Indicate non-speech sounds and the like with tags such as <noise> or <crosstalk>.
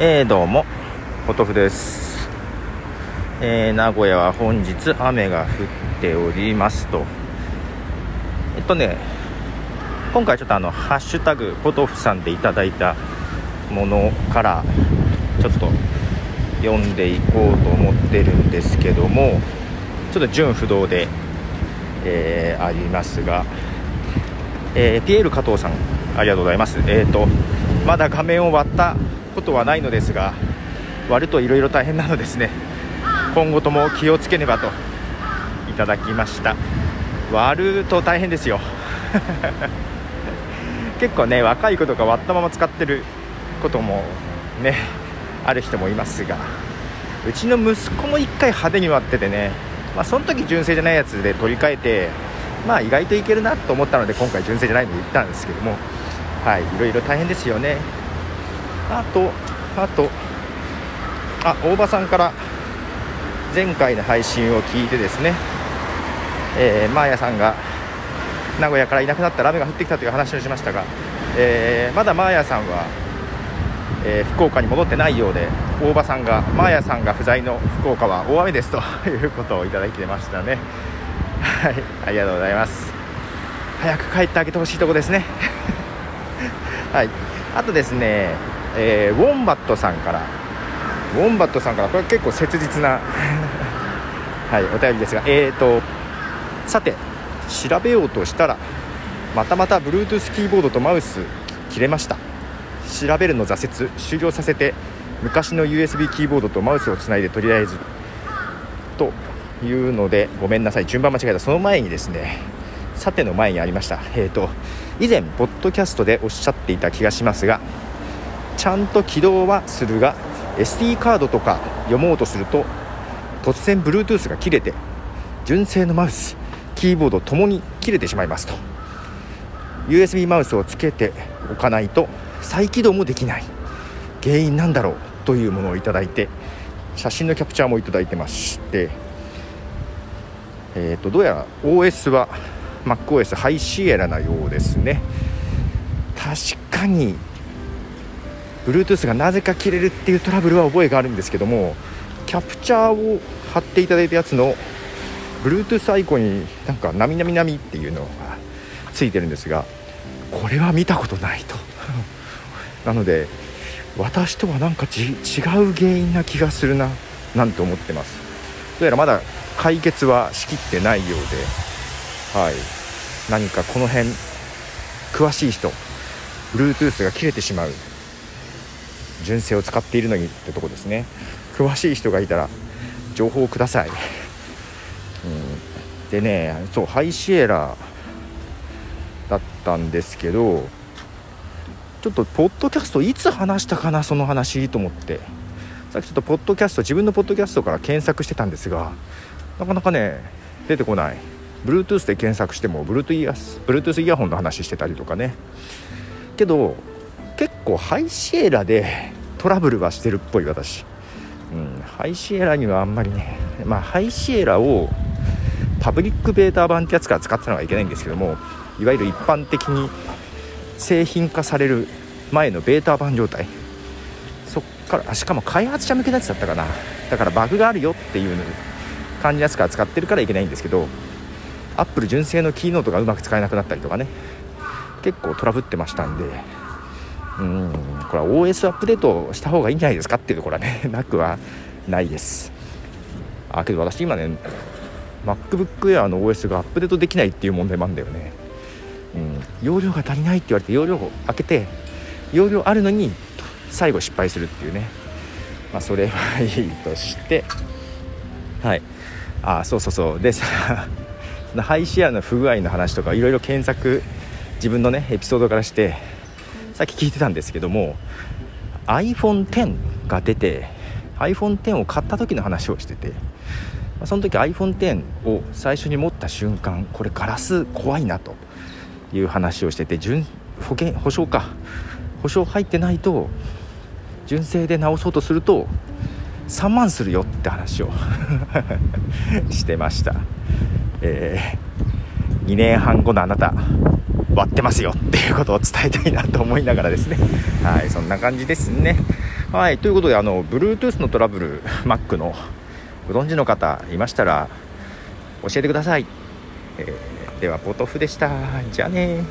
えー、どうもポトフです、えー、名古屋は本日雨が降っておりますと。えっとね今回ちょっとあの「ハッシュタグポトフさん」でいただいたものからちょっと読んでいこうと思ってるんですけどもちょっと純不動で、えー、ありますが、えー、ピエール加藤さんありがとうございます。えっ、ー、とまだ画面を割ったことはないのですが割るといろいろ大変なのですね。今後とも気をつけねばといただきました。割ると大変ですよ。<laughs> 結構ね若い子とか割ったまま使ってることもねある人もいますがうちの息子も1回派手に割っててねまあ、その時純正じゃないやつで取り替えてまあ意外といけるなと思ったので今回純正じゃないので言ったんですけどもはいいろいろ大変ですよね。あとあとあ大場さんから前回の配信を聞いてですね、えー、マーヤさんが名古屋からいなくなったら雨が降ってきたという話をしましたが、えー、まだマーヤさんは、えー、福岡に戻ってないようで大場さんがマーヤさんが不在の福岡は大雨ですということをいただいてましたね。はいありがとうございます。早く帰ってあげてほしいとこですね。はい。あとですねえー、ウォンバットさんから。ウォンバットさんから。これ結構切実な <laughs> はいお便りですが。えーとさて調べようとしたらまたまた Bluetooth キーボードとマウス切れました。調べるの挫折。終了させて昔の USB キーボードとマウスをつないでとりあえずというのでごめんなさい。順番間違えた。その前にですねさての前にありました。えーと以前ポッドキャストでおっしゃっていた気がしますがちゃんと起動はするが SD カードとか読もうとすると突然 Bluetooth が切れて純正のマウスキーボードともに切れてしまいますと。USB マウスをつけておかないと再起動もできない。原因なんだろう？というものをいただいて写真のキャプチャーもいただいてましてえーと、どうやら OS は MacOS ハイシエラなようですね。確かに Bluetooth がなぜか切れるっていうトラブルは覚えがあるんですけどもキャプチャーを貼っていただいたやつの Bluetooth アイコンになんか「なみなみなみ」っていうのがついてるんですがこれは見たことないと。<laughs> なので私とはなんか違う原因な気がするななんて思ってます。どうやらまだ解決はしきってないようではい。何かこの辺詳しい人 Bluetooth が切れてしまう。純正を使っているのにってとこですね。詳しい人がいたら情報をください、うん、でねそうハイシエラだったんですけどちょっとポッドキャストいつ話したかなその話と思って。さっきちょっとポッドキャスト自分のポッドキャストから検索してたんですがなかなかね出てこない。Bluetooth で検索しても Bluetooth イヤ Bluetooth イヤホンの話してたりとかね。けど結構ハイシエラでトラブルはしてるっぽい私、うん、ハイシエラにはあんまりね。まあハイシエラをパブリックベータ版ってやつから使ってたのはいけないんですけどもいわゆる一般的に製品化される前のベータ版状態。そっからしかも開発者向けのやつだったかな。だからバグがあるよっていう感じのやつから使ってるからいけないんですけどアップル純正のキーノートがうまく使えなくなったりとかね。結構トラブってましたんでうんこれは OS アップデートした方がいいんじゃないですかっていうところはね <laughs> なくはないです。あけど私今ね MacBook Air の OS がアップデートできないっていう問題もあるんだよね、うん、容量が足りないって言われて容量を開けて容量あるのに最後失敗するっていうね。まあそれはいいとして。はい。あそうそうそう。でさ <laughs> そのハイシェアの不具合の話とかいろいろ検索自分のねエピソードからしてさっき聞いてたんですけども iPhone10 が出て iPhone10 を買った時の話をしててその時 iPhone10 を最初に持った瞬間これガラス怖いなという話をしてて純保険保証か。保証入ってないと純正で直そうとすると3万するよって話を <laughs> してました、えー、2年半後のあなた。割ってますよっていうことを伝えたいなと思いながらですね。はいそんな感じですね。はいということであの Bluetooth のトラブル Mac のご存知の方いましたら教えてください、えー、ではポトフでした。じゃあね